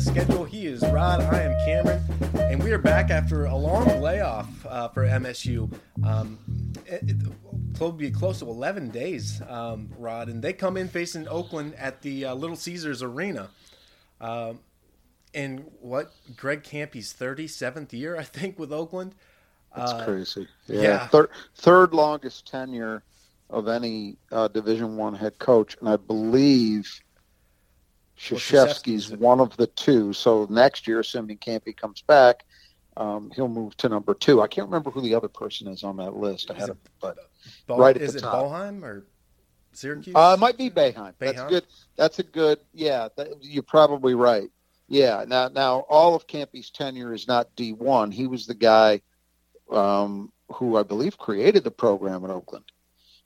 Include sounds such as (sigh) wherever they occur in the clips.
Schedule. He is Rod. I am Cameron, and we are back after a long layoff uh, for MSU. Um, it, will be close to 11 days, um, Rod, and they come in facing Oakland at the uh, Little Caesars Arena. Um, in what Greg Kampe's 37th year, I think, with Oakland. That's uh, crazy. Yeah, yeah. Third, third longest tenure of any uh, Division One head coach, and I believe Krzyzewski's one of the two. So next year, assuming Kampe comes back, um, he'll move to number two. I can't remember who the other person is on that list. I had it, but Bo- right at is the it top. Boeheim or Syracuse? Uh, it might be Boeheim. Boeheim? That's good. That's a good. Yeah, that, you're probably right. Yeah. Now, now all of Kampe's tenure is not D one. He was the guy um, who I believe created the program in Oakland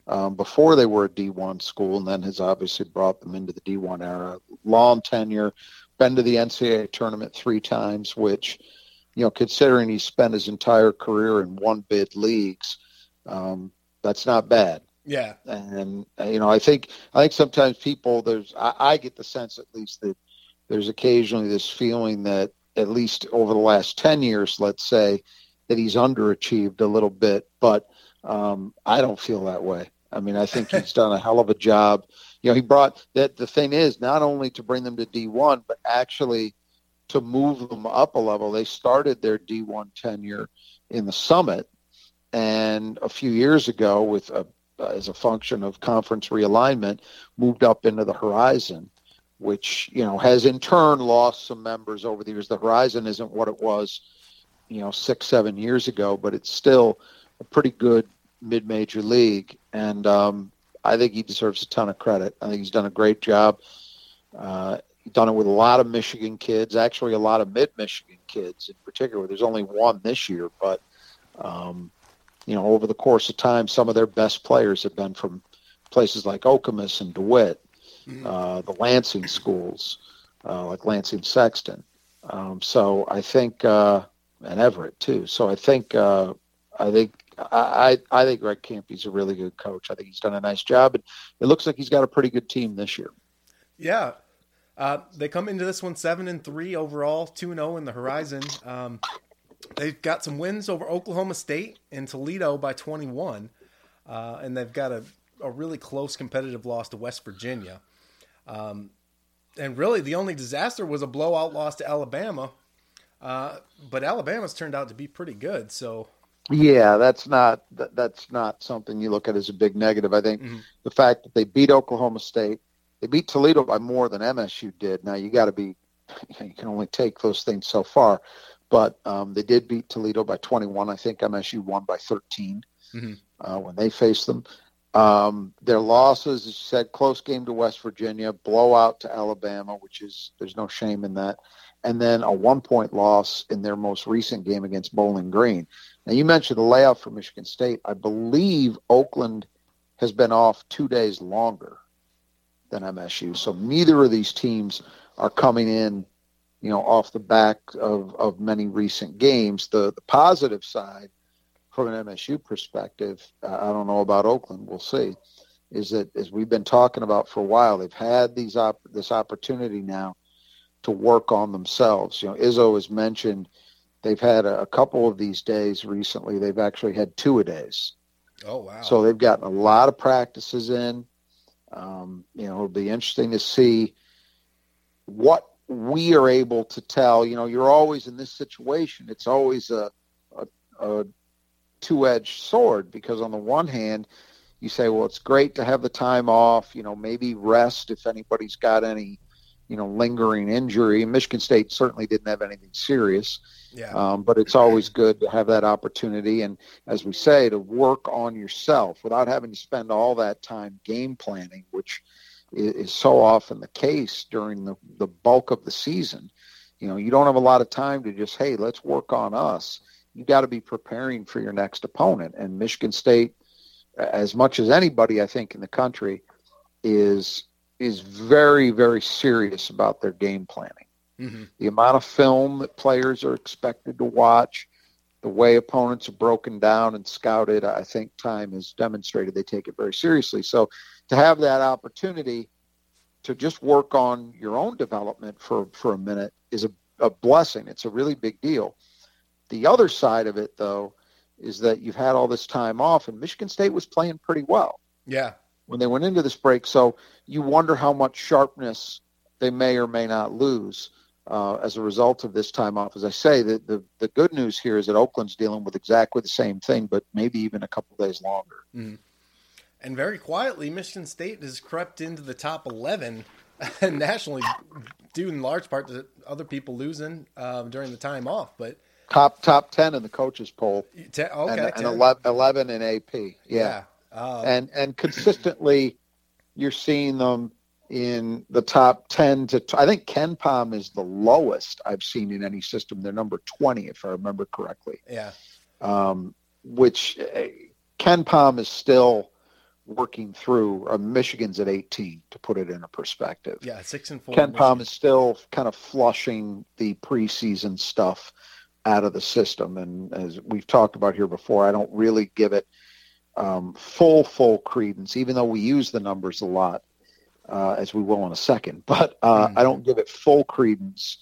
um, before they were a D1 school, and then has obviously brought them into the D1 era. Long tenure, been to the NCAA tournament three times, which, you know, considering he spent his entire career in one bid leagues, um, that's not bad. Yeah, and you know, I think I think sometimes people there's I, I get the sense at least that there's occasionally this feeling that at least over the last ten years, let's say, that he's underachieved a little bit, but um, I don't feel that way. I mean, I think he's done a hell of a job. You know, he brought that. The thing is, not only to bring them to D1, but actually to move them up a level. They started their D1 tenure in the Summit, and a few years ago, with a as a function of conference realignment, moved up into the Horizon, which you know has in turn lost some members over the years. The Horizon isn't what it was, you know, six seven years ago, but it's still a pretty good mid-major league, and um, I think he deserves a ton of credit. I think he's done a great job. Uh, he's done it with a lot of Michigan kids, actually a lot of mid-Michigan kids in particular. There's only one this year, but um, you know, over the course of time, some of their best players have been from places like Okemos and DeWitt, mm-hmm. uh, the Lansing schools, uh, like Lansing Sexton. Um, so I think, uh, and Everett too. So I think, uh, I think I, I think Greg Kampe's a really good coach. I think he's done a nice job, and it looks like he's got a pretty good team this year. Yeah, uh, they come into this one seven and three overall, two and zero in the Horizon. Um, they've got some wins over Oklahoma State and Toledo by twenty one, uh, and they've got a, a really close competitive loss to West Virginia. Um, and really, the only disaster was a blowout loss to Alabama. Uh, but Alabama's turned out to be pretty good, so yeah, that's not that, that's not something you look at as a big negative. I think mm-hmm. the fact that they beat Oklahoma State, they beat Toledo by more than MSU did. Now you got to be, (laughs) you can only take those things so far, but um, they did beat Toledo by 21. I think MSU won by 13 mm-hmm. uh, when they faced them. Um, their losses, as you said, close game to West Virginia, blowout to Alabama, which is there's no shame in that, and then a one point loss in their most recent game against Bowling Green. Now, you mentioned the layoff for Michigan State. I believe Oakland has been off two days longer than MSU. So neither of these teams are coming in, you know, off the back of, of many recent games. The, the positive side, from an MSU perspective, I don't know about Oakland. We'll see. Is that as we've been talking about for a while, they've had these op- this opportunity now to work on themselves. You know, Izzo has mentioned – they've had a, a couple of these days recently. They've actually had two a days. Oh wow! So they've gotten a lot of practices in. Um, you know, it'll be interesting to see what we are able to tell. You know, you're always in this situation. It's always a, a, a two-edged sword because on the one hand, you say, well, it's great to have the time off. You know, maybe rest if anybody's got any you know, lingering injury. Michigan State certainly didn't have anything serious. Yeah. Um, but it's always good to have that opportunity, and as we say, to work on yourself without having to spend all that time game planning, which is, is so often the case during the, the bulk of the season. You know, you don't have a lot of time to just, hey, let's work on us. You got to be preparing for your next opponent. And Michigan State, as much as anybody, I think, in the country, is is very, very serious about their game planning. Mm-hmm. The amount of film that players are expected to watch, the way opponents are broken down and scouted, I think time has demonstrated they take it very seriously. So to have that opportunity to just work on your own development for, for a minute is a, a blessing. It's a really big deal. The other side of it, though, is that you've had all this time off, and Michigan State was playing pretty well. Yeah. When they went into this break, so you wonder how much sharpness they may or may not lose uh, as a result of this time off. As I say, the, the, the good news here is that Oakland's dealing with exactly the same thing, but maybe even a couple days longer. Mm. And very quietly, Michigan State has crept into the top 11 (laughs) nationally, due in large part to other people losing um, during the time off. But top top 10 in the coaches poll. Okay, and, and 11, 11 in AP. Yeah. yeah. Um, and and consistently, you're seeing them in the top 10 to I think KenPom is the lowest I've seen in any system. They're number 20 if I remember correctly. Yeah. Um, which uh, KenPom is still working through. Uh, Michigan's at 18 to put it in a perspective. Yeah, 6 and 4. KenPom is still kind of flushing the preseason stuff out of the system and as we've talked about here before, I don't really give it um, full full credence even though we use the numbers a lot uh, as we will in a second. (laughs) But uh, mm-hmm. I don't give it full credence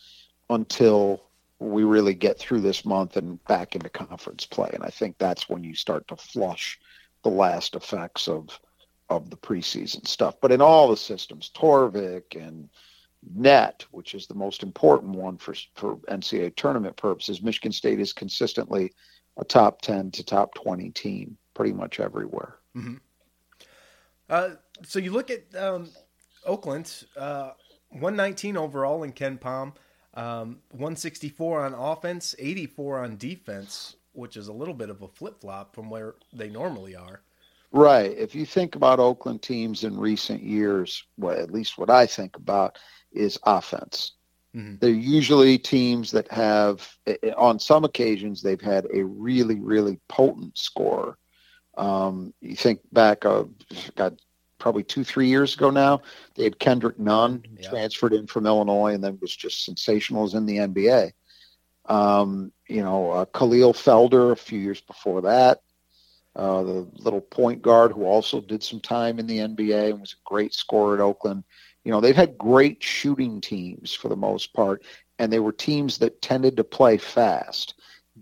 until we really get through this month and back into conference play. And I think that's when you start to flush the last effects of of the preseason stuff. But in all the systems, Torvik and net, which is the most important one for for NCAA tournament purposes, Michigan State is consistently a top ten to top twenty team pretty much everywhere. Mm-hmm. Uh, so you look at um, Oakland, uh, 119 overall in KenPom, um, 164 on offense, 84 on defense, which is a little bit of a flip flop from where they normally are. Right. If you think about Oakland teams in recent years, well, at least what I think about is offense. Mm-hmm. They're usually teams that have, on some occasions, they've had a really, really potent score. Um, you think back, uh, God, probably two, three years ago now. They had Kendrick Nunn yeah. transferred in from Illinois and then was just sensational as in the NBA. Um, you know, uh, Kahlil Felder a few years before that, uh, the little point guard who also did some time in the NBA and was a great scorer at Oakland. You know, they've had great shooting teams for the most part, and they were teams that tended to play fast.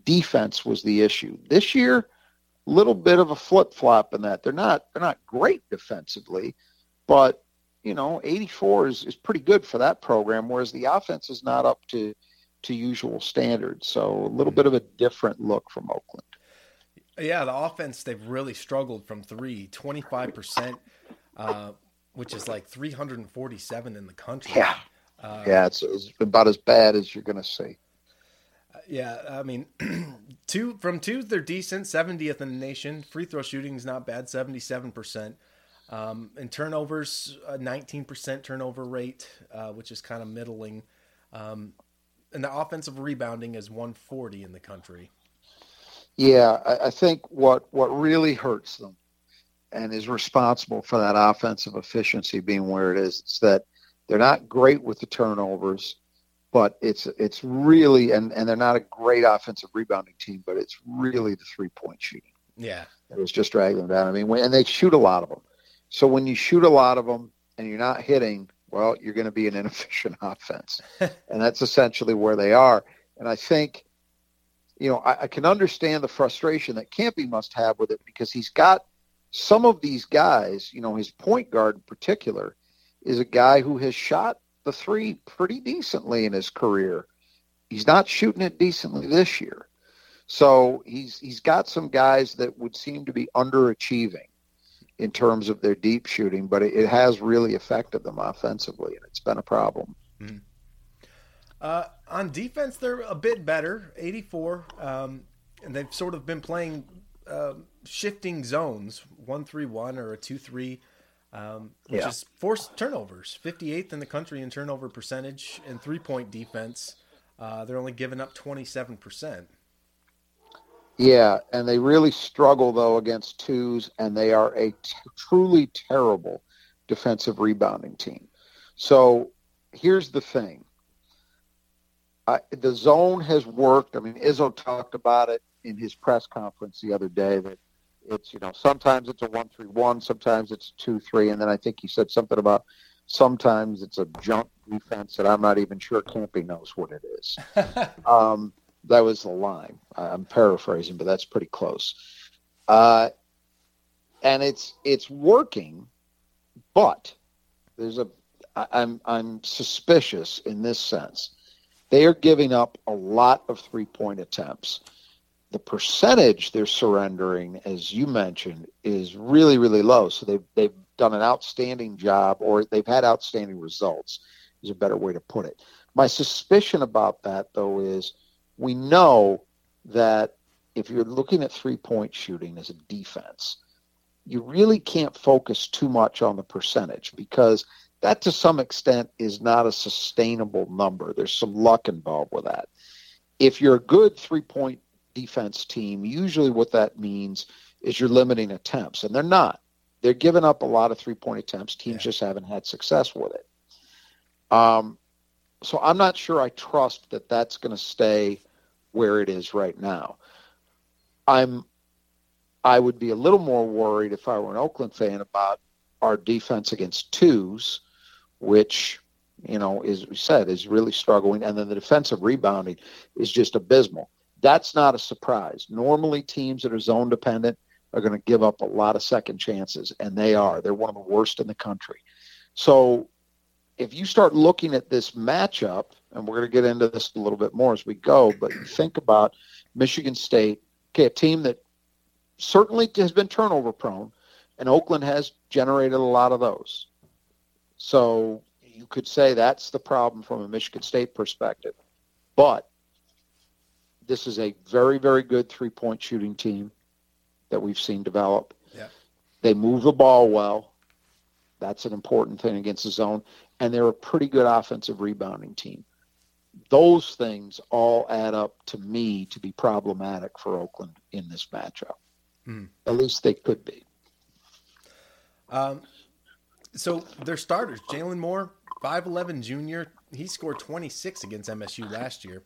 Defense was the issue. This year, little bit of a flip flop in that they're not they're not great defensively, but you know 84 is, is pretty good for that program, whereas the offense is not up to to usual standards. So a little bit of a different look from Oakland. Yeah, the offense they've really struggled from three, 25 percent, uh, which is like 347 in the country. Yeah, uh, yeah, it's, it's about as bad as you're going to see. Yeah, I mean, (clears throat) two from two, they're decent, 70th in the nation. Free throw shooting is not bad, 77%. Um, and turnovers, a 19% turnover rate, uh, which is kind of middling. Um, and the offensive rebounding is 140 in the country. Yeah, I, I think what what really hurts them and is responsible for that offensive efficiency being where it is, it's that they're not great with the turnovers but it's it's really and and they're not a great offensive rebounding team, but it's really the three point shooting. Yeah, it was just dragging them down. I mean, when, and they shoot a lot of them. So when you shoot a lot of them and you're not hitting, well, you're going to be an inefficient (laughs) offense, (laughs) and that's essentially where they are. And I think, you know, I, I can understand the frustration that Kampe must have with it because he's got some of these guys. You know, his point guard in particular is a guy who has shot the three pretty decently in his career. He's not shooting it decently this year. So he's he's got some guys that would seem to be underachieving in terms of their deep shooting, but it, it has really affected them offensively, and it's been a problem. Mm-hmm. Uh, on defense, they're a bit better, 84, um, and they've sort of been playing uh, shifting zones, one three one or a two three, um, which Yeah. is forced turnovers. 58th in the country in turnover percentage and three point defense. Uh, they're only giving up 27 percent. Yeah, and they really struggle though against twos, and they are a t- truly terrible defensive rebounding team. So here's the thing: I, the zone has worked. I mean, Izzo talked about it in his press conference the other day that it's you know sometimes it's a one three one, sometimes it's a two three, and then I think he said something about sometimes it's a junk defense that I'm not even sure Kampe knows what it is. (laughs) Um, that was the line. I'm paraphrasing, but that's pretty close. Uh, and it's it's working, but there's a I- I'm I'm suspicious in this sense. They are giving up a lot of three point attempts. The percentage they're surrendering, as you mentioned, is really really low. So they've they've done an outstanding job, or they've had outstanding results. Is a better way to put it. My suspicion about that, though, is we know that if you're looking at three point shooting as a defense, you really can't focus too much on the percentage because that to some extent is not a sustainable number. There's some luck involved with that. If you're a good three point defense team, usually what that means is you're limiting attempts, and they're not. They're giving up a lot of three point attempts. Teams Yeah. just haven't had success with it. Um, so I'm not sure I trust that that's going to stay where it is right now. I'm I would be a little more worried if I were an Oakland fan about our defense against twos, which you know, as we said, is really struggling, and then the defensive rebounding is just abysmal. That's not a surprise. Normally, teams that are zone dependent are going to give up a lot of second chances, and they are. They're one of the worst in the country. So, if you start looking at this matchup, and we're going to get into this a little bit more as we go, but think about Michigan State, okay, a team that certainly has been turnover prone, and Oakland has generated a lot of those. So you could say that's the problem from a Michigan State perspective. But this is a very, very good three point shooting team that we've seen develop. Yeah. They move the ball well. That's an important thing against the zone. And they're a pretty good offensive rebounding team. Those things all add up to me to be problematic for Oakland in this matchup. Mhm. At least they could be. Um, so their starters, Jalen Moore, 5'11 junior, he scored 26 against MSU last year.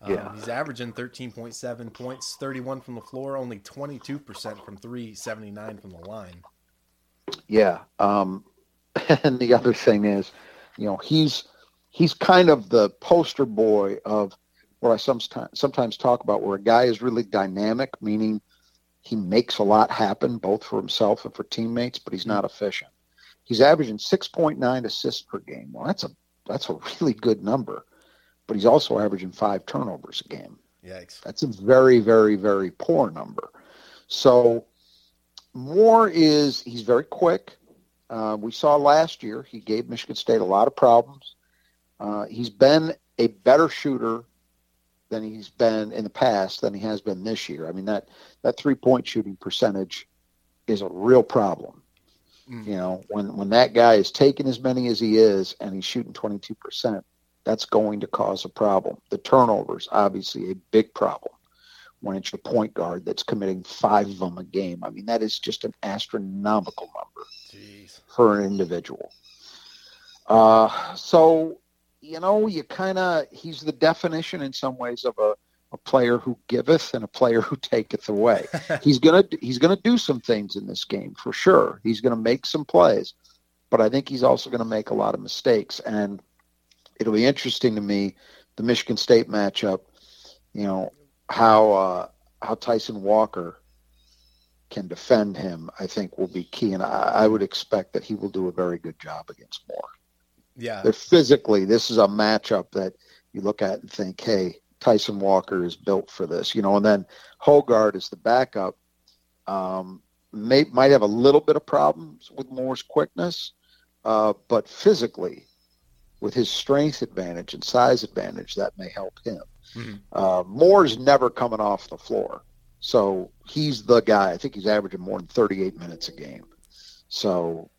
Um, Yeah. He's averaging 13.7 points, 31 from the floor, only 22% from three, 79 from the line. Yeah. Um, (laughs) and the other thing is, you know, he's he's kind of the poster boy of what I sometimes sometimes talk about, where a guy is really dynamic, meaning he makes a lot happen both for himself and for teammates, but he's not efficient. He's averaging six point nine assists per game. Well, that's a that's a really good number, but he's also averaging five turnovers a game. Yikes. That's a very, very, very poor number. So Moore is he's very quick. Uh, we saw last year he gave Michigan State a lot of problems. Uh, he's been a better shooter than he's been in the past than he has been this year. I mean that that three point shooting percentage is a real problem. Mm. You know, when when that guy is taking as many as he is and he's shooting twenty two percent, that's going to cause a problem. The turnovers, obviously, a big problem when it's your point guard that's committing five of them a game. I mean, that is just an astronomical number Jeez. for an individual. Uh, so, you know, you kind of, he's the definition in some ways of a, a player who giveth and a player who taketh away. (laughs) he's gonna he's gonna do some things in this game for sure. He's gonna make some plays, but I think he's also gonna make a lot of mistakes. And it'll be interesting to me the Michigan State matchup. You know how uh, how Tyson Walker can defend him. I think will be key, and I, I would expect that he will do a very good job against Moore. Yeah. But physically, this is a matchup that you look at and think, hey, Tyson Walker is built for this, you know. And then Hoggard is the backup. Um, may might have a little bit of problems with Moore's quickness, uh, but physically, with his strength advantage and size advantage, that may help him. Mm-hmm. Uh, Moore's never coming off the floor, so he's the guy. I think he's averaging more than 38 minutes a game. So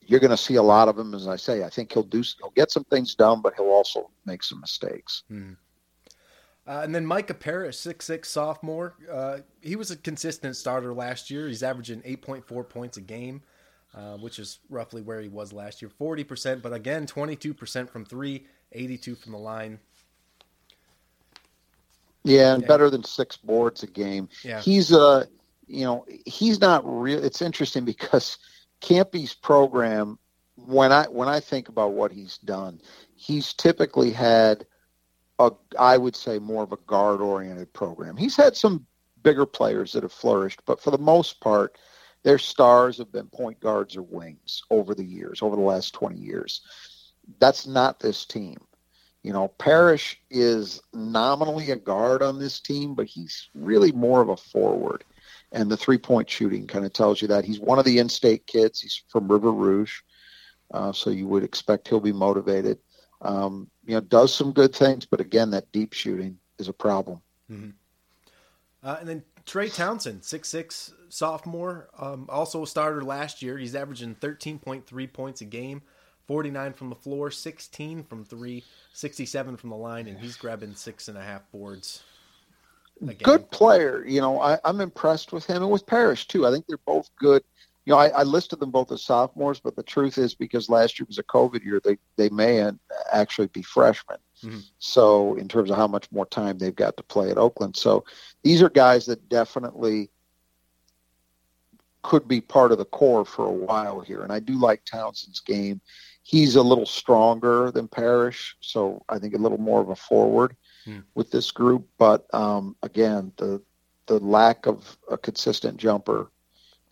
you're going to see a lot of him. As I say, I think he'll do. He'll get some things done, but he'll also make some mistakes. Mm-hmm. Uh, and then Micah Parrish, six six sophomore. Uh, he was a consistent starter last year. He's averaging 8.4 points a game, uh, which is roughly where he was last year. 40%, but again, 22% from three, 82 from the line. Yeah, and yeah. better than six boards a game. Yeah. He's uh you know, he's not real it's interesting because Kampe's program when I when I think about what he's done, he's typically had a I would say more of a guard oriented program. He's had some bigger players that have flourished, but for the most part, their stars have been point guards or wings over the years, over the last 20 years. That's not this team. You know, Parrish is nominally a guard on this team, but he's really more of a forward. And the three point shooting kind of tells you that. He's one of the in state kids. He's from River Rouge. Uh, so you would expect he'll be motivated. Um, you know, does some good things, but again, that deep shooting is a problem. Mm-hmm. Uh, and then Trey Townsend, six six sophomore, um, also a starter last year. He's averaging 13.3 points a game, 49 from the floor, 16 from three, 67 from the line, and he's grabbing six and a half boards. Good player. You know, I, I'm impressed with him and with Parrish, too. I think they're both good. You know, I, I listed them both as sophomores, but the truth is because last year was a COVID year, they, they may actually be freshmen. Mm-hmm. So, in terms of how much more time they've got to play at Oakland. So, these are guys that definitely could be part of the core for a while here. And I do like Townsend's game he's a little stronger than Parrish, so I think a little more of a forward hmm. with this group. But um, again, the the lack of a consistent jumper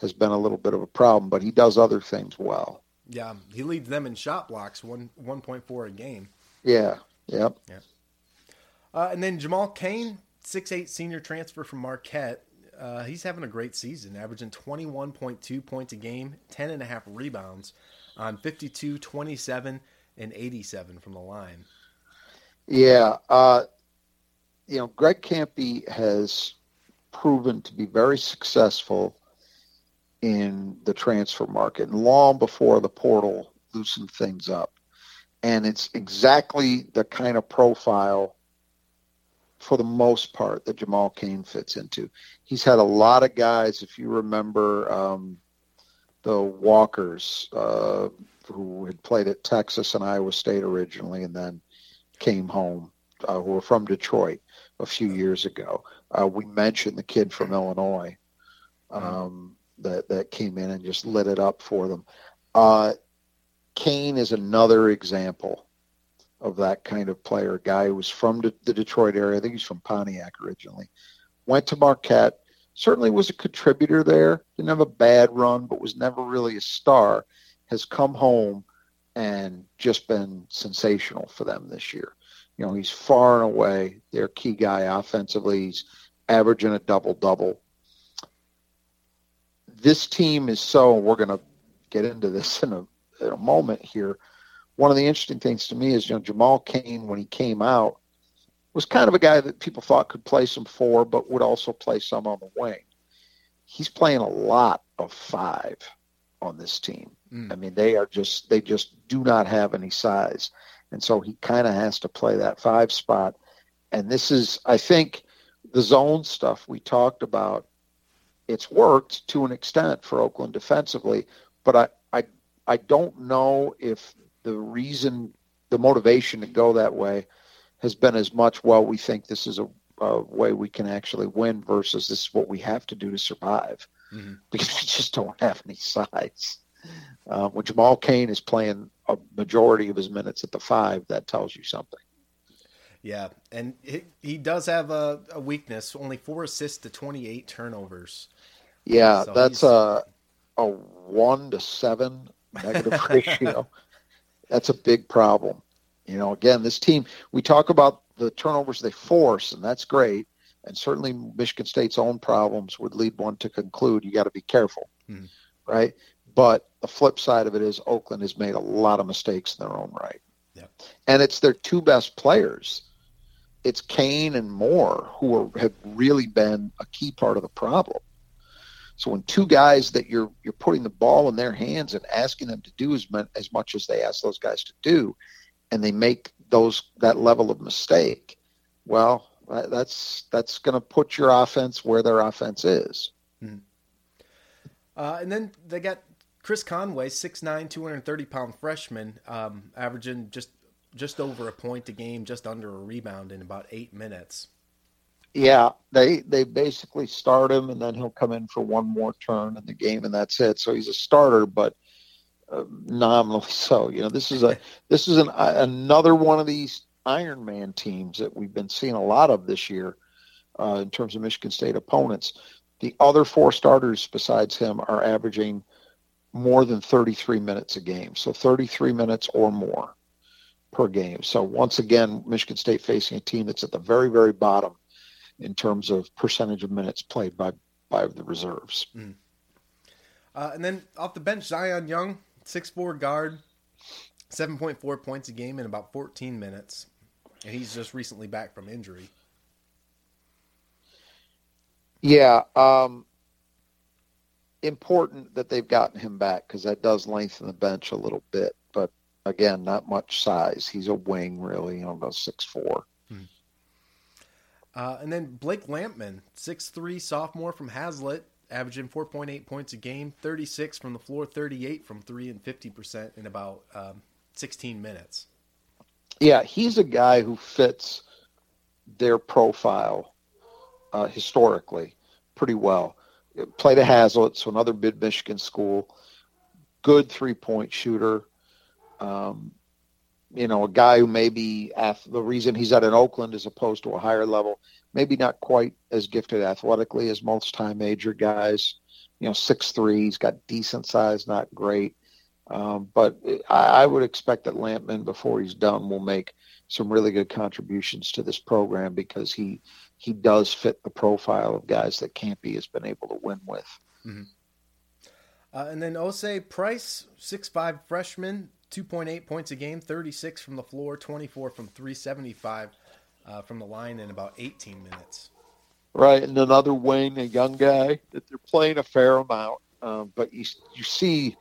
has been a little bit of a problem. But he does other things well. Yeah, he leads them in shot blocks, one one point four a game. Yeah. Yep. Yeah. Uh, and then Jamal Cain, six eight senior transfer from Marquette. Uh, he's having a great season, averaging 21.2 points a game, 10 and a half rebounds on 52, 27, and 87 from the line. Yeah. Uh, you know, Greg Kampe has proven to be very successful in the transfer market and long before the portal loosened things up. And it's exactly the kind of profile for the most part that Jamal Cain fits into. He's had a lot of guys, if you remember, um, the Walkers, uh, who had played at Texas and Iowa State originally, and then came home, uh, who were from Detroit a few years ago. Uh, we mentioned the kid from Illinois um, that that came in and just lit it up for them. Cain is another example of that kind of player. A guy who was from the Detroit area. I think he's from Pontiac originally. Went to Marquette certainly was a contributor there. Didn't have a bad run, but was never really a star. Has come home and just been sensational for them this year. You know, he's far and away their key guy offensively. He's averaging a double double. This team is so, we're going to get into this (laughs) in a, in a moment here. One of the interesting things to me is, you know, Jamal Cain, when he came out, was kind of a guy that people thought could play some four, but would also play some on the wing. He's playing a lot of five on this team. Mm. I mean, they are just they just do not have any size, and so he kind of has to play that five spot. And this is, I think, the zone stuff we talked about. It's worked to an extent for Oakland defensively, but I I don't know if the reason the motivation to go that way has been as much, well, we think this is a, a way we can actually win versus this is what we have to do to survive mm-hmm. (laughs) because we just don't have any size. Uh, when Jamal Cain is playing a majority of his minutes at the five, that tells you something. Yeah, and he, he does have a, a, weakness: only four assists to twenty-eight turnovers. Yeah, so that's a a one to seven negative (laughs) ratio. That's a big problem. You know, again, this team, we talk about the turnovers they force, and that's great. And certainly Michigan State's own problems would lead one to conclude you got to be careful, hmm. right? But the flip side of it is Oakland has made a lot of mistakes in their own right. Yep. And it's their two best players. It's Cain and Moore who are, have really been a key part of the problem. So when two guys that you're you're putting the ball in their hands and asking them to do as much, as much as they ask those guys to do, and they make those that level of mistake, well, that's that's going to put your offense where their offense is. Hmm. Uh, and then they got Chris Conway, 6'9", 230 pound freshman, um, averaging just just over a point a game, just under a rebound in about eight minutes. Yeah, they they basically start him, and then he'll come in for one more turn in the game, and that's it. So he's a starter, but uh, nominally (laughs) so. You know, this is a this is an uh, another one of these Iron Man teams that we've been seeing a lot of this year uh, in terms of Michigan State opponents. The other four starters besides him are averaging more than 33 minutes a game, so 33 minutes or more per game. So once again, Michigan State facing a team that's at the very, very bottom in terms of percentage of minutes played by by the reserves. Mm. Uh, and then off the bench, Zion Young, six four guard, seven point four points a game in about fourteen minutes, and he's just recently back from injury. Yeah, um, important that they've gotten him back because that does lengthen the bench a little bit. But again, not much size. He's a wing, really, you know, about six four. Uh, and then Blake Lampman, six three sophomore from Haslett, averaging 4.8 points a game, 36 from the floor, 38 from three, and 50% in about um, 16 minutes. Yeah, he's a guy who fits their profile uh, historically pretty well. Played at Haslett, so another mid Michigan school. Good three point shooter. Um, you know, a guy who maybe the reason he's at an Oakland as opposed to a higher level, maybe not quite as gifted athletically as most high major guys. You know, six three, he's got decent size, not great. Um, but I, I, would expect that Lampman, before he's done, will make some really good contributions to this program because he he does fit the profile of guys that Kampe has been able to win with. Mm-hmm. Uh, and then Osei Price, six five freshman, 2.8 points a game, 36 from the floor, 24 from 375 uh, from the line in about 18 minutes. Right, and another wing, a young guy that they're playing a fair amount, um, but you you see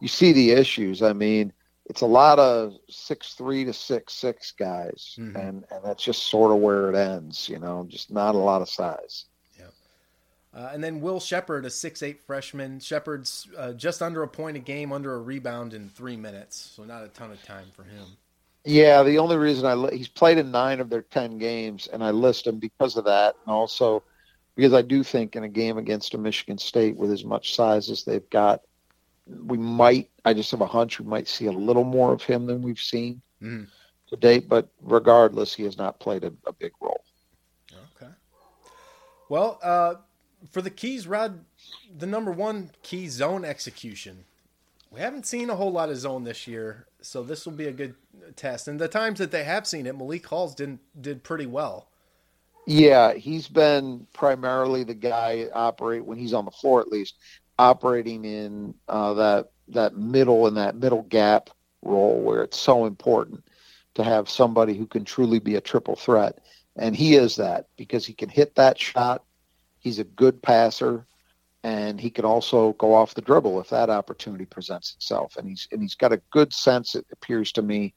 you see the issues. I mean, it's a lot of six three to six six guys, mm-hmm. and and that's just sort of where it ends. You know, just not a lot of size. Uh, and then Will Shepard, a six-eight freshman. Shepard's uh, just under a point a game, under a rebound in three minutes, so not a ton of time for him. Yeah, the only reason I li- he's played in nine of their ten games, and I list him because of that, and also because I do think in a game against a Michigan State with as much size as they've got, we might. I just have a hunch we might see a little more of him than we've seen mm. to date. But regardless, he has not played a, a big role. Okay. Well. Uh, for the keys, Rod, the number one key zone execution. We haven't seen a whole lot of zone this year, so this will be a good test. And the times that they have seen it, Malik Halls did did pretty well. Yeah, he's been primarily the guy operate when he's on the floor at least, operating in uh, that that middle and that middle gap role where it's so important to have somebody who can truly be a triple threat. And he is that because he can hit that shot He's a good passer, and he can also go off the dribble if that opportunity presents itself. And he's and he's got a good sense, it appears to me,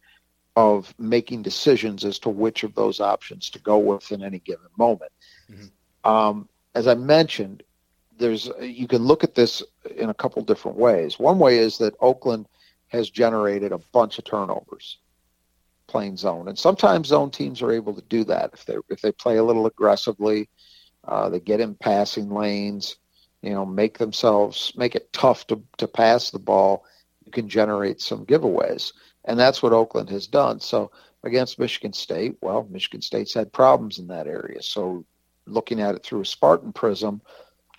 of making decisions as to which of those options to go with in any given moment. Mm-hmm. Um, as I mentioned, there's you can look at this in a couple different ways. One way is that Oakland has generated a bunch of turnovers playing zone, and sometimes zone teams are able to do that if they if they play a little aggressively uh, they get in passing lanes, you know, make themselves make it tough to to pass the ball. You can generate some giveaways, and that's what Oakland has done. So against Michigan State, well, Michigan State's had problems in that area. So looking at it through a Spartan prism,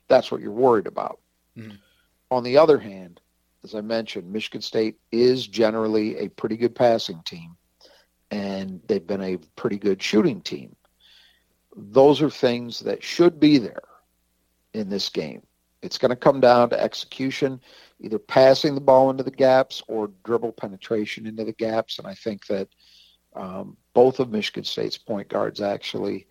that's what you're worried about. Mm-hmm. On the other hand, as I mentioned, Michigan State is generally a pretty good passing team, and they've been a pretty good shooting team those are things that should be there in this game It's going to come down to execution, either passing the ball into the gaps or dribble penetration into the gaps. And I think that um, both of Michigan State's point guards actually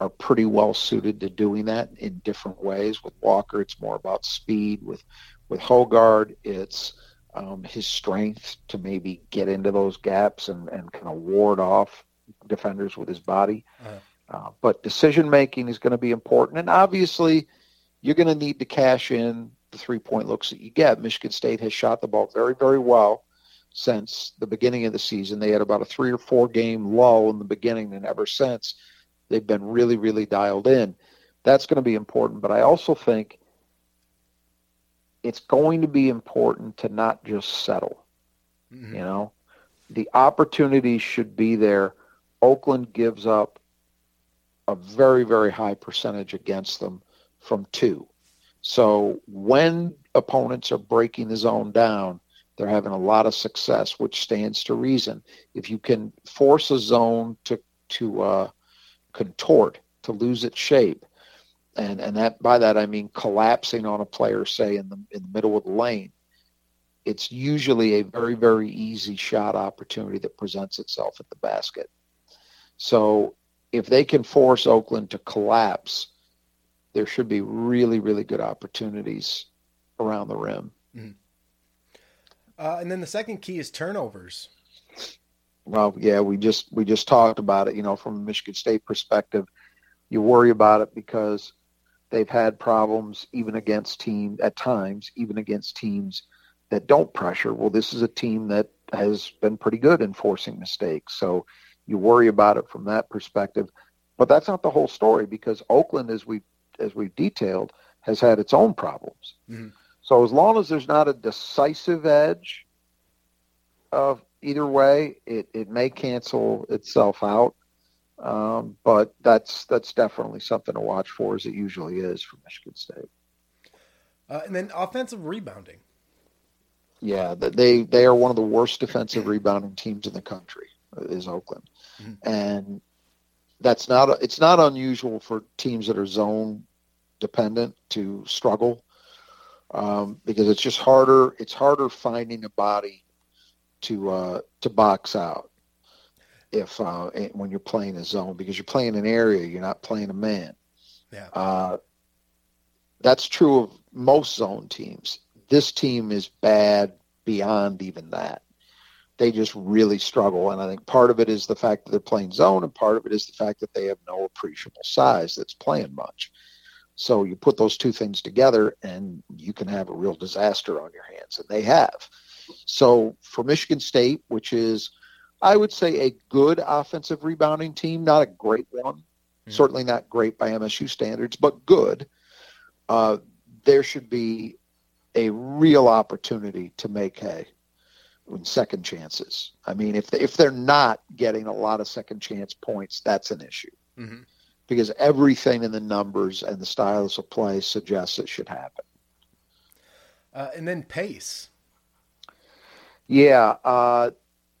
are pretty well suited to doing that in different ways. With Walker, it's more about speed. With with Hoggard, it's um, his strength to maybe get into those gaps and, and kind of ward off defenders with his body. Uh-huh. Uh, but decision making is going to be important, and obviously, you're going to need to cash in the three point looks that you get. Michigan State has shot the ball very, very well since the beginning of the season. They had about a three or four game lull in the beginning, and ever since they've been really, really dialed in. That's going to be important. But I also think it's going to be important to not just settle. Mm-hmm. You know, the opportunities should be there. Oakland gives up a very, very high percentage against them from two. So when opponents are breaking the zone down, they're having a lot of success, which stands to reason. If you can force a zone to to uh, contort, to lose its shape, and and that by that I mean collapsing on a player, say in the in the middle of the lane, it's usually a very very easy shot opportunity that presents itself at the basket. So if they can force Oakland to collapse, there should be really really good opportunities around the rim. Mm-hmm. Uh, and then the second key is turnovers. Well, yeah, we just we just talked about it. You know, from a Michigan State perspective, you worry about it because they've had problems even against teams at times, even against teams that don't pressure. Well, this is a team that has been pretty good in forcing mistakes, so you worry about it from that perspective. But that's not the whole story because Oakland, as we as we've detailed, has had its own problems. Mm-hmm. So as long as there's not a decisive edge of either way, it, it may cancel itself out. Um, but that's that's definitely something to watch for, as it usually is for Michigan State. Uh, and then offensive rebounding. Yeah, they they are one of the worst defensive rebounding teams in the country. Is Oakland, mm-hmm. and that's not it's not unusual for teams that are zone dependent to struggle um, because it's just harder. It's harder finding a body to uh, to box out if uh, when you're playing a zone because you're playing an area, you're not playing a man. Yeah. Uh, that's true of most zone teams. This team is bad beyond even that. They just really struggle, and I think part of it is the fact that they're playing zone, and part of it is the fact that they have no appreciable size that's playing much. So you put those two things together and you can have a real disaster on your hands. And they have. So for Michigan State, which is, I would say, a good offensive rebounding team, not a great one, mm-hmm. certainly not great by MSU standards, but good, uh, there should be a real opportunity to make hay second chances. I mean, if, they, if they're not getting a lot of second chance points, that's an issue. Mm-hmm because everything in the numbers and the styles of play suggests it should happen. Uh, and then pace. Yeah, uh,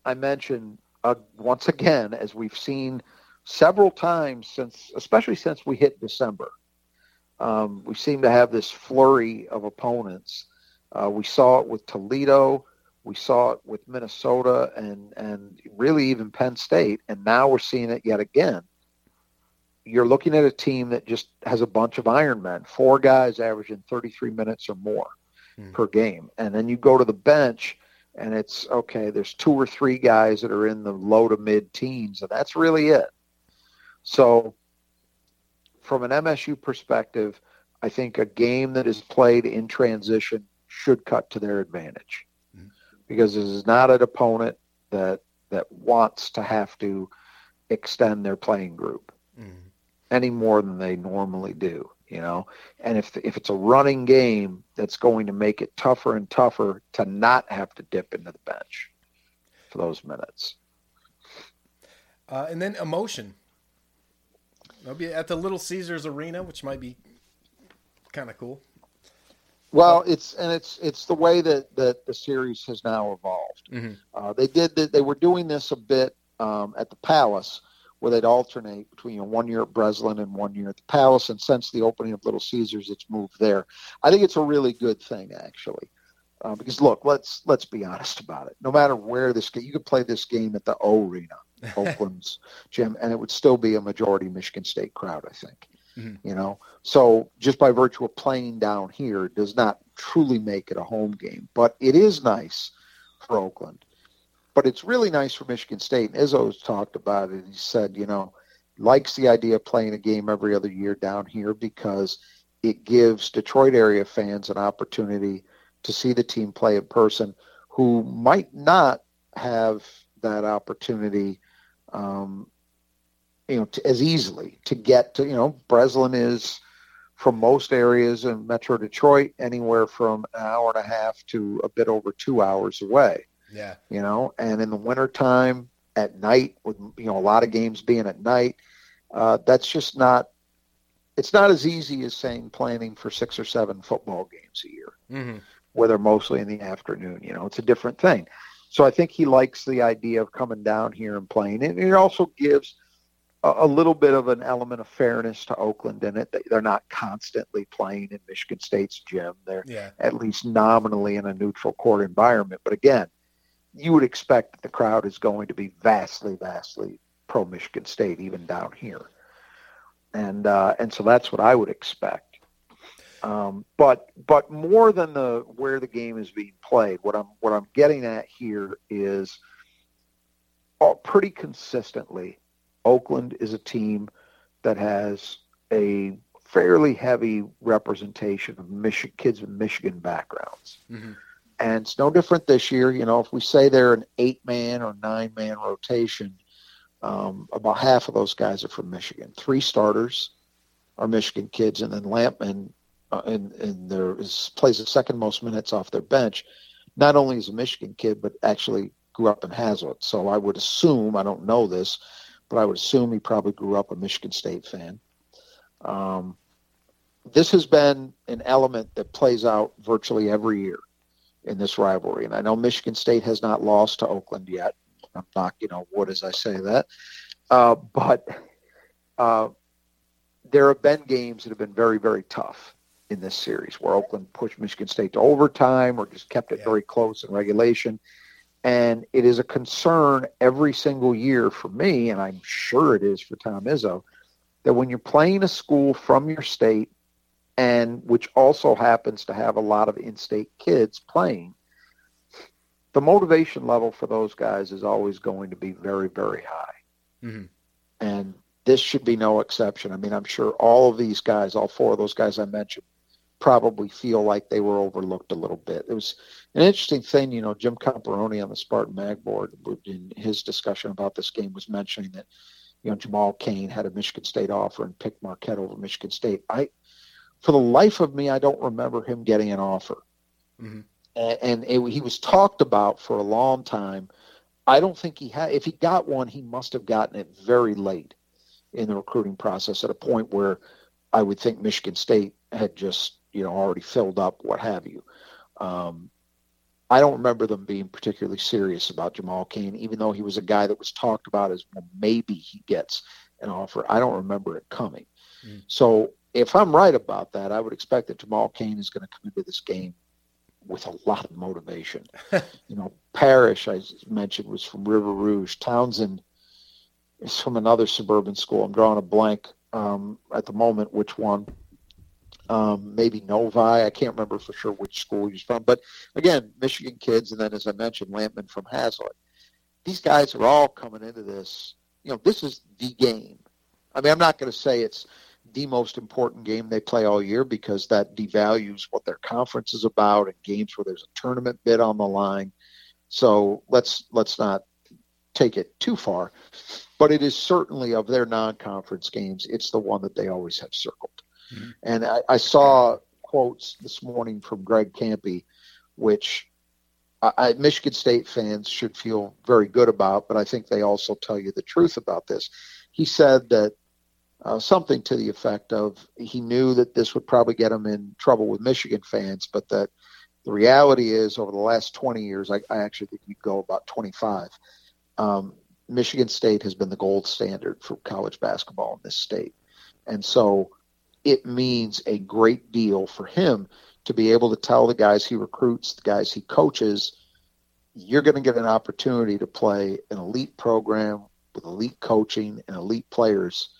I mentioned uh, once again, as we've seen several times since, especially since we hit December, um, we seem to have this flurry of opponents. Uh, we saw it with Toledo. We saw it with Minnesota and, and really even Penn State. And now we're seeing it yet again you're looking at a team that just has a bunch of Iron Men, four guys averaging 33 minutes or more mm. per game. And then you go to the bench and it's okay, there's two or three guys that are in the low to mid teens, and that's really it. So, from an MSU perspective, I think a game that is played in transition should cut to their advantage. Because this is not an opponent that that wants to have to extend their playing group. Mm any more than they normally do you know? And if if it's a running game that's going to make it tougher and tougher to not have to dip into the bench for those minutes. Uh, and then emotion. I'll be at the little caesars arena which might be kind of cool well it's and it's it's the way that that the series has now evolved mm-hmm. uh, they did they were doing this a bit um, at the palace where they'd alternate between you know, one year at Breslin and one year at the Palace. And since the opening of Little Caesars, it's moved there. I think it's a really good thing, actually. Uh, because look, let's let's be honest about it. No matter where this game, you could play this game at the O'rena, (laughs) Oakland's gym, and it would still be a majority Michigan State crowd. I think. Mm-hmm. You know, so just by virtue of playing down here does not truly make it a home game, but it is nice for Oakland. But it's really nice for Michigan State. And Izzo's talked about it. He said, you know, likes the idea of playing a game every other year down here because it gives Detroit area fans an opportunity to see the team play in person who might not have that opportunity um, you know, to, as easily to get to, you know, Breslin is from most areas in Metro Detroit anywhere from an hour and a half to a bit over two hours away. Yeah. You know, and in the wintertime at night with, you know, a lot of games being at night, uh, that's just not, it's not as easy as saying planning for six or seven football games a year, mm-hmm. where they're mostly in the afternoon. You know, it's a different thing. So I think he likes the idea of coming down here and playing. And it also gives a, little bit of an element of fairness to Oakland in it. They're not constantly playing in Michigan State's gym. They're yeah. at least nominally in a neutral court environment. But again, you would expect that the crowd is going to be vastly, vastly pro Michigan State, even down here. And uh, and so that's what I would expect. Um, but but more than the where the game is being played, what I'm what I'm getting at here is uh, pretty consistently Oakland is a team that has a fairly heavy representation of kids with Michigan backgrounds. Mm-hmm. And it's no different this year. You know, if we say they're an eight man or nine man rotation, um, about half of those guys are from Michigan. Three starters are Michigan kids, and then Lampman uh, and, and there is plays the second most minutes off their bench. Not only is a Michigan kid, but actually grew up in Haslett. So I would assume, I don't know this, but I would assume he probably grew up a Michigan State fan. Um, this has been an element that plays out virtually every year in this rivalry. And I know Michigan State has not lost to Oakland yet. I'm not, you know, what as I say that. Uh, but uh, there have been games that have been very, very tough in this series where Oakland pushed Michigan State to overtime or just kept it yeah. very close in regulation. And it is a concern every single year for me, and I'm sure it is for Tom Izzo, that when you're playing a school from your state and which also happens to have a lot of in-state kids playing, the motivation level for those guys is always going to be very, very high. Mm-hmm. And this should be no exception. I mean, I'm sure all of these guys, all four of those guys I mentioned, probably feel like they were overlooked a little bit. It was an interesting thing, you know, Jim Comparoni on the Spartan Mag board in his discussion about this game was mentioning that, you know, Jamal Cain had a Michigan State offer and picked Marquette over Michigan State. I, for the life of me, I don't remember him getting an offer. Mm-hmm. And, and it, he was talked about for a long time. I don't think he had, if he got one, he must have gotten it very late in the recruiting process at a point where I would think Michigan State had just you know already filled up, what have you. Um, I don't remember them being particularly serious about Jamal Cain, even though he was a guy that was talked about as well, maybe he gets an offer. I don't remember it coming. Mm. So if I'm right about that, I would expect that Jamal Cain is going to come into this game with a lot of motivation. (laughs) you know, Parrish, I mentioned, was from River Rouge. Townsend is from another suburban school. I'm drawing a blank um, at the moment which one um, maybe Novi. I can't remember for sure which school he's from. But again, Michigan kids, and then as I mentioned, Lampman from Haslett. These guys are all coming into this. You know, this is the game. I mean, I'm not going to say it's the most important game they play all year because that devalues what their conference is about and games where there's a tournament bid on the line. So let's let's not take it too far. But it is certainly of their non-conference games, it's the one that they always have circled. Mm-hmm. And I, I, saw quotes this morning from Greg Kampe, which I, Michigan State fans should feel very good about, but I think they also tell you the truth about this. He said that uh, something to the effect of he knew that this would probably get him in trouble with Michigan fans, but that the reality is over the last 20 years, I, I actually think you'd go about 25. Um, Michigan State has been the gold standard for college basketball in this state. And so it means a great deal for him to be able to tell the guys he recruits, the guys he coaches, you're going to get an opportunity to play an elite program with elite coaching and elite players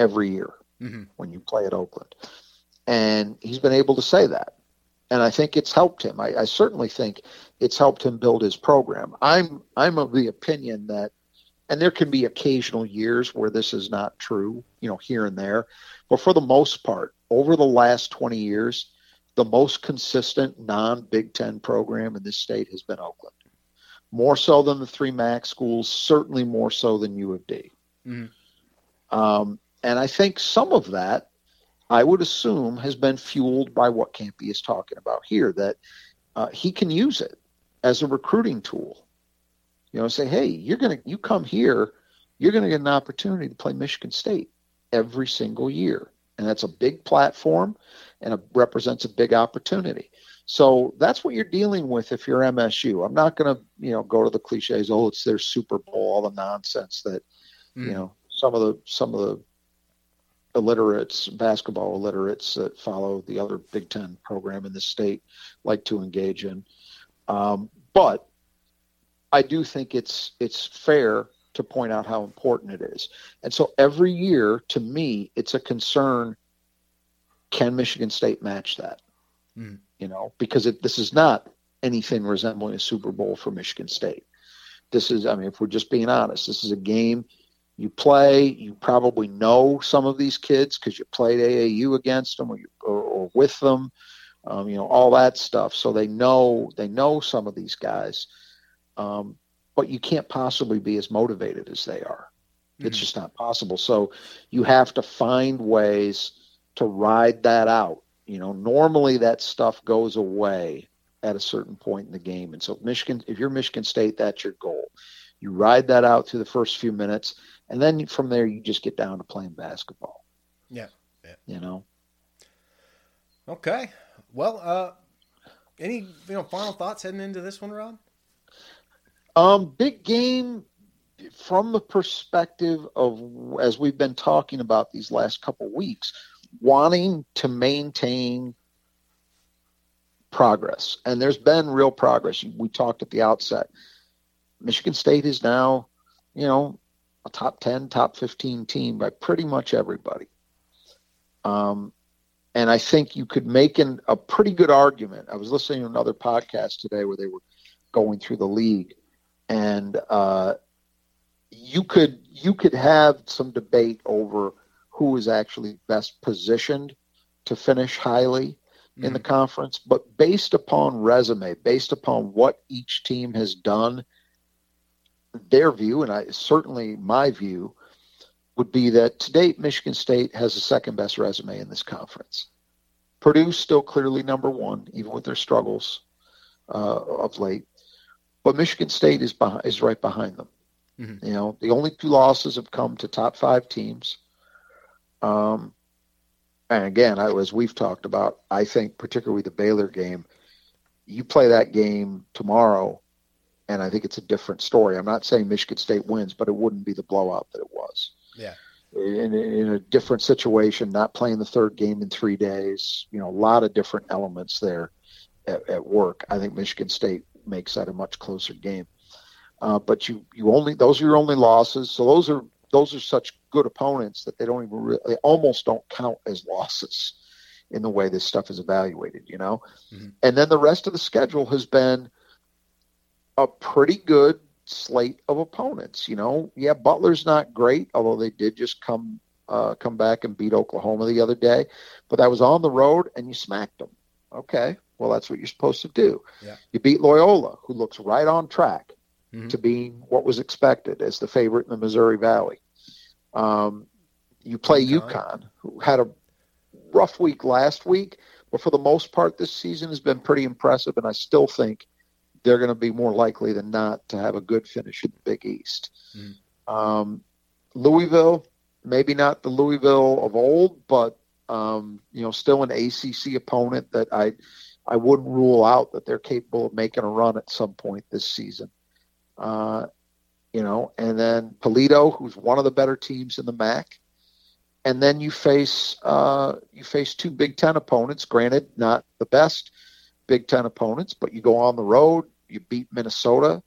every year mm-hmm. when you play at Oakland. And he's been able to say that. And I think it's helped him. I, I certainly think it's helped him build his program. I'm I'm of the opinion that and there can be occasional years where this is not true, you know, here and there. But for the most part, over the last 20 years, the most consistent non Big Ten program in this state has been Oakland. More so than the three MAC schools, certainly more so than U of D. Mm-hmm. Um, and I think some of that, I would assume, has been fueled by what Kampe is talking about here, that uh, he can use it as a recruiting tool. You know, say, hey, you're gonna you come here, you're gonna get an opportunity to play Michigan State every single year, and that's a big platform, and it represents a big opportunity. So that's what you're dealing with if you're MSU. I'm not going to, you know, go to the cliches. Oh, it's their Super Bowl, all the nonsense that, mm. you know, some of the some of the illiterates, basketball illiterates that follow the other Big Ten program in the state like to engage in. Um, but I do think it's it's fair to point out how important it is. And so every year, to me, it's a concern. Can Michigan State match that? Mm. You know, because it, this is not anything resembling a Super Bowl for Michigan State. This is, I mean, if we're just being honest, this is a game you play. You probably know some of these kids because you played AAU against them or, you, or, or with them. Um, you know all that stuff. So they know they know some of these guys. Um, but you can't possibly be as motivated as they are. It's mm-hmm. just not possible. So you have to find ways to ride that out. You know, normally that stuff goes away at a certain point in the game. And so Michigan, if you're Michigan State, that's your goal. You ride that out through the first few minutes, and then from there you just get down to playing basketball. Yeah. yeah. You know. Okay. Well, uh any you know final thoughts heading into this one, Rob? Um, big game from the perspective of as we've been talking about these last couple weeks, wanting to maintain progress, and there's been real progress. We talked at the outset. Michigan State is now, you know, a top 10, top 15 team by pretty much everybody. Um, and I think you could make an, a pretty good argument. I was listening to another podcast today where they were going through the league and uh, you could you could have some debate over who is actually best positioned to finish highly mm-hmm. in the mm-hmm. conference, but based upon resume, based upon what each team has done, their view, and I certainly my view, would be that to date Michigan State has the second best resume in this conference. Purdue still clearly number one, even with their struggles uh, of late but Michigan State is behind, is right behind them. Mm-hmm. You know, the only two losses have come to top five teams. Um, and again, I, as we've talked about, I think particularly the Baylor game, you play that game tomorrow, and I think it's a different story. I'm not saying Michigan State wins, but it wouldn't be the blowout that it was. Yeah. In, in a different situation, not playing the third game in three days, you know, a lot of different elements there at, at work. I think Michigan State makes that a much closer game. Uh, but you you only those are your only losses. So those are those are such good opponents that they don't even really, they almost don't count as losses in the way this stuff is evaluated. You know, mm-hmm. and then the rest of the schedule has been a pretty good slate of opponents. You know, yeah, Butler's not great, although they did just come uh, come back and beat Oklahoma the other day, but that was on the road and you smacked them. Okay, well, that's what you're supposed to do. Yeah. You beat Loyola, who looks right on track mm-hmm. to being what was expected as the favorite in the Missouri Valley. Um, you play UConn. UConn, who had a rough week last week, but for the most part, this season has been pretty impressive, and I still think they're going to be more likely than not to have a good finish in the Big East. Mm-hmm. Um, Louisville, maybe not the Louisville of old, but um, you know, still an ACC opponent that I I wouldn't rule out that they're capable of making a run at some point this season. Uh, you know, and then Toledo, who's one of the better teams in the MAC, and then you face uh, you face two Big Ten opponents. Granted, not the best Big Ten opponents, but you go on the road, you beat Minnesota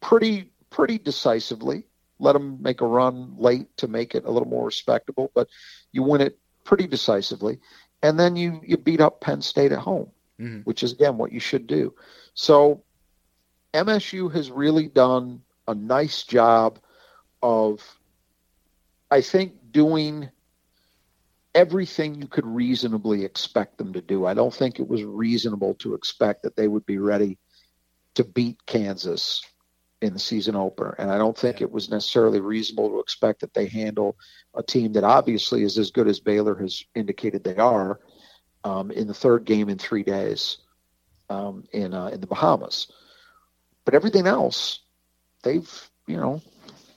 pretty pretty decisively. Let them make a run late to make it a little more respectable, but you win it pretty decisively, and then you you beat up Penn State at home, mm-hmm. which is again what you should do. So MSU has really done a nice job of, I think, doing everything you could reasonably expect them to do. I don't think it was reasonable to expect that they would be ready to beat Kansas in the season opener. And I don't think yeah. it was necessarily reasonable to expect that they handle a team that obviously is as good as Baylor has indicated they are um, in the third game in three days um, in uh, in the Bahamas. But everything else, they've you know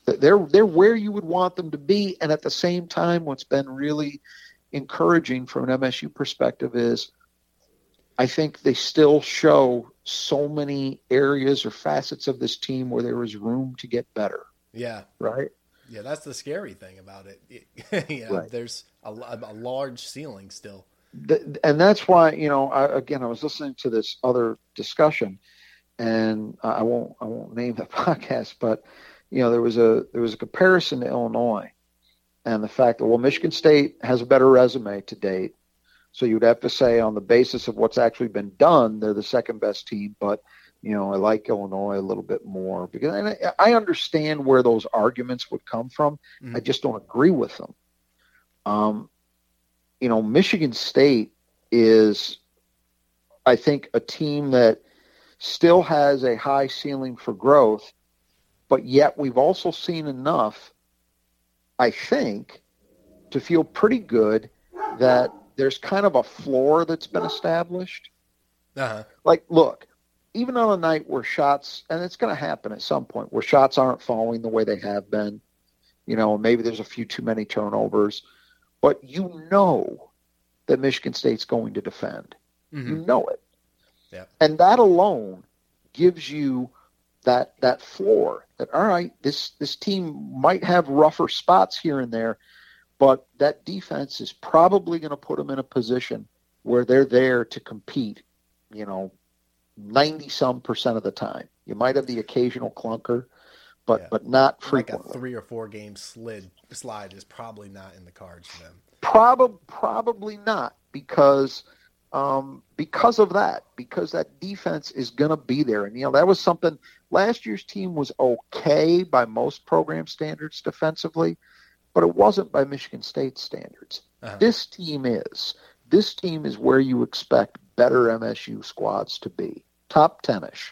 they're they're where you would want them to be. And at the same time, what's been really encouraging from an MSU perspective is I think they still show so many areas or facets of this team where there is room to get better. Yeah. Right. Yeah, that's the scary thing about it. (laughs) yeah, right. there's a, a, large ceiling still. The, and that's why you know, I, again, I was listening to this other discussion, and I won't I won't name the (laughs) podcast, but you know, there was a there was a comparison to Illinois, and the fact that well, Michigan State has a better resume to date, so you'd have to say, on the basis of what's actually been done, they're the second best team. But you know, I like Illinois a little bit more because I, I understand where those arguments would come from. Mm-hmm. I just don't agree with them. Um, you know, Michigan State is, I think, a team that still has a high ceiling for growth, but yet we've also seen enough, I think, to feel pretty good that there's kind of a floor that's been established. Uh-huh. Like, look, even on a night where shots, and it's going to happen at some point, where shots aren't falling the way they have been, you know, maybe there's a few too many turnovers, but you know that Michigan State's going to defend. Mm-hmm. You know it. Yeah. And that alone gives you that that floor that all right, this this team might have rougher spots here and there, but that defense is probably going to put them in a position where they're there to compete, you know, 90 some percent of the time. You might have the occasional clunker, but yeah. but not frequently. Like a three or four game slid slide is probably not in the cards for them. Probably probably not because um, because of that because that defense is going to be there and you know that was something last year's team was okay by most program standards defensively but it wasn't by Michigan State standards. Uh-huh. This team is. This team is where you expect better MSU squads to be, top 10ish,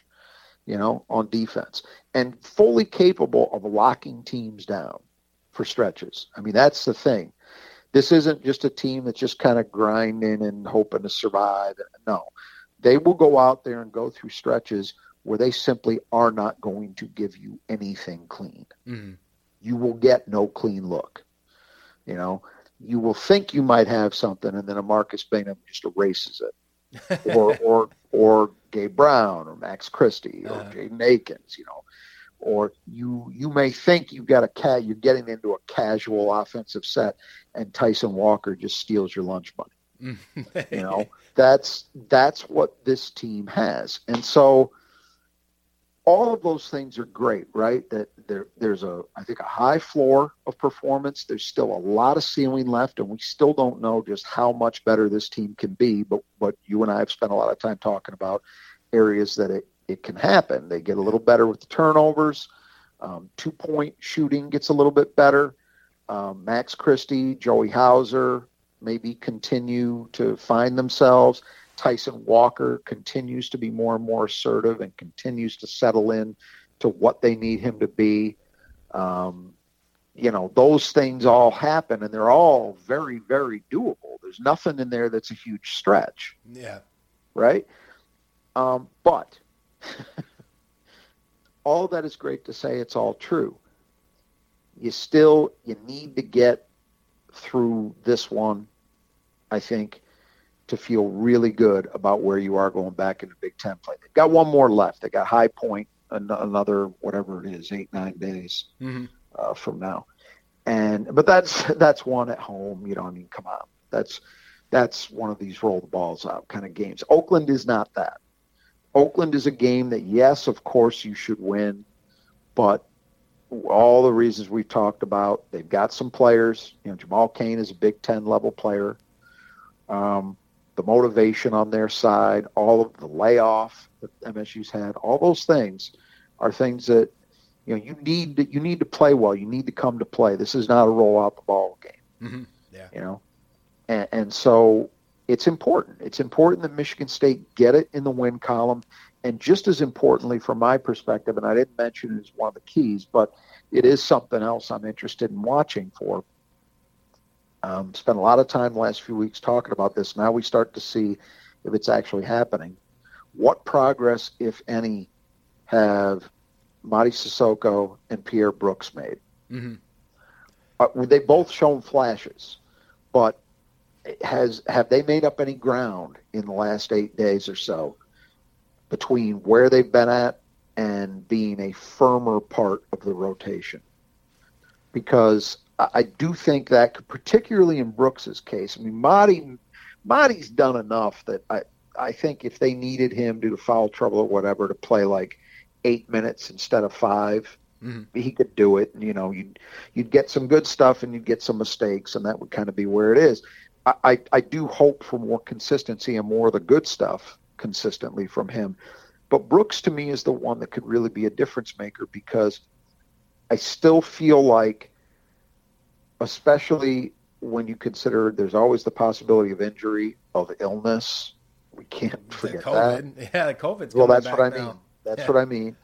you know, on defense, and fully capable of locking teams down for stretches. I mean, that's the thing. This isn't just a team that's just kind of grinding and hoping to survive. No, they will go out there and go through stretches where they simply are not going to give you anything clean. Mm-hmm you will get no clean look. You know, you will think you might have something, and then a Marcus Bingham just erases it, (laughs) or or or Gabe Brown or Max Christie or uh-huh. Jaden Akins. You know, or you you may think you've got a cat, you're getting into a casual offensive set, and Tyson Walker just steals your lunch money. (laughs) you know, that's that's what this team has, and so all of those things are great, right? That there, there's a, I think, a high floor of performance. There's still a lot of ceiling left, and we still don't know just how much better this team can be. But what you and I have spent a lot of time talking about areas that it, it can happen. They get a little better with the turnovers. Um, two point shooting gets a little bit better. Um, Max Christie, Joey Hauser maybe continue to find themselves. Tyson Walker continues to be more and more assertive and continues to settle in to what they need him to be. Um, you know, those things all happen and they're all very, very doable. There's nothing in there that's a huge stretch. Yeah. Right? Um, but (laughs) all that is great to say it's all true. You still you need to get through this one, I think, to feel really good about where you are going back into Big Ten play. They've got one more left. They got High Point an- another whatever it is, eight nine days Mhm. uh, from now. And but that's (laughs) that's one at home. You know, I mean, come on, that's that's one of these roll the balls out kind of games. Oakland is not that. Oakland is a game that yes, of course you should win, but all the reasons we've talked about, they've got some players. You know, Jamal Cain is a Big Ten level player. Um, the motivation on their side, all of the layoff that MSU's had, all those things are things that you know you need to, you need to play well. You need to come to play. This is not a roll out the ball game. Mhm. Yeah. You know, and, and so it's important. It's important that Michigan State get it in the win column, and just as importantly, from my perspective, and I didn't mention it as one of the keys, but it is something else I'm interested in watching for. Um, spent a lot of time last few weeks talking about this. Now we start to see if it's actually happening. What progress, if any, have Mady Sissoko and Pierre Brooks made? Mhm. Uh, they both shown flashes, but has have they made up any ground in the last eight days or so between where they've been at and being a firmer part of the rotation? Because I, do think that, could, particularly in Brooks's case, I mean, Marty, Marty's done enough that I, I think if they needed him due to foul trouble or whatever to play like eight minutes instead of 5 Mhm. he could do it. And, you know, you'd you'd get some good stuff and you'd get some mistakes, and that would kind of be where it is. I, I, I do hope for more consistency and more of the good stuff consistently from him. But Brooks to me is the one that could really be a difference maker because I still feel like, especially when you consider there's always the possibility of injury, of illness. We can't forget that. (laughs) Yeah, the COVID's Well, that's what I back mean. That's Yeah. what I mean.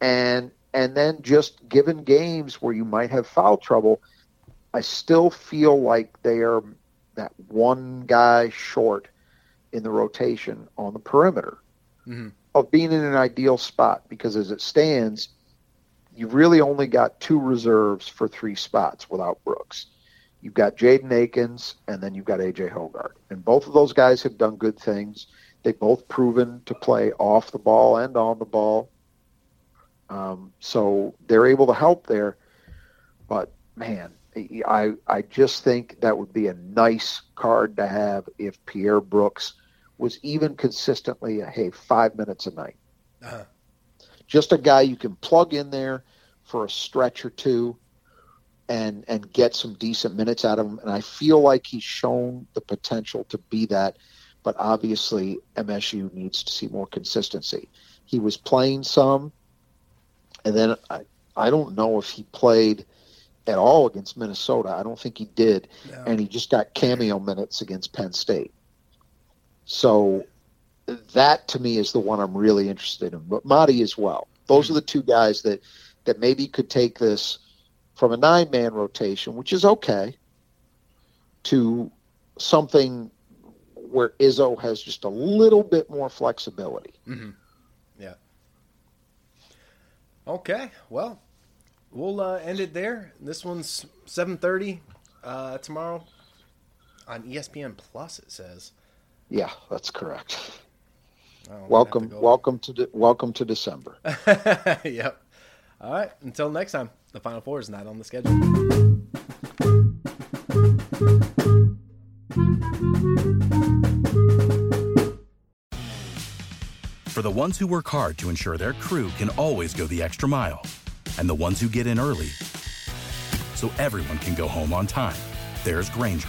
And and then just given games where you might have foul trouble, I still feel like they are that one guy short in the rotation on the perimeter Mhm. of being in an ideal spot because as it stands, you've really only got two reserves for three spots without Brooks. You've got Jaden Akins and then you've got AJ Hoggard. And both of those guys have done good things. They've both proven to play off the ball and on the ball. Um, so they're able to help there. But man, I I just think that would be a nice card to have if Pierre Brooks was even consistently a hey five minutes a night. Uh-huh. Just a guy you can plug in there for a stretch or two and and get some decent minutes out of him. And I feel like he's shown the potential to be that, but obviously MSU needs to see more consistency. He was playing some, and then I I don't know if he played at all against Minnesota. I don't think he did, No. and he just got cameo minutes against Penn State. So that to me is the one I'm really interested in. But Mady as well. Those are the two guys that that maybe could take this from a nine man rotation, which is okay, to something where Izzo has just a little bit more flexibility. hmm Yeah. Okay. Well, we'll uh, end it there. This one's seven thirty uh, tomorrow on ESPN Plus. It says. Yeah, that's correct. Oh, I'm gonna have Welcome, to welcome to de- welcome to December. (laughs) yep. All right. Until next time, the Final Four is not on the schedule. For the ones who work hard to ensure their crew can always go the extra mile, and the ones who get in early so everyone can go home on time, there's Grainger,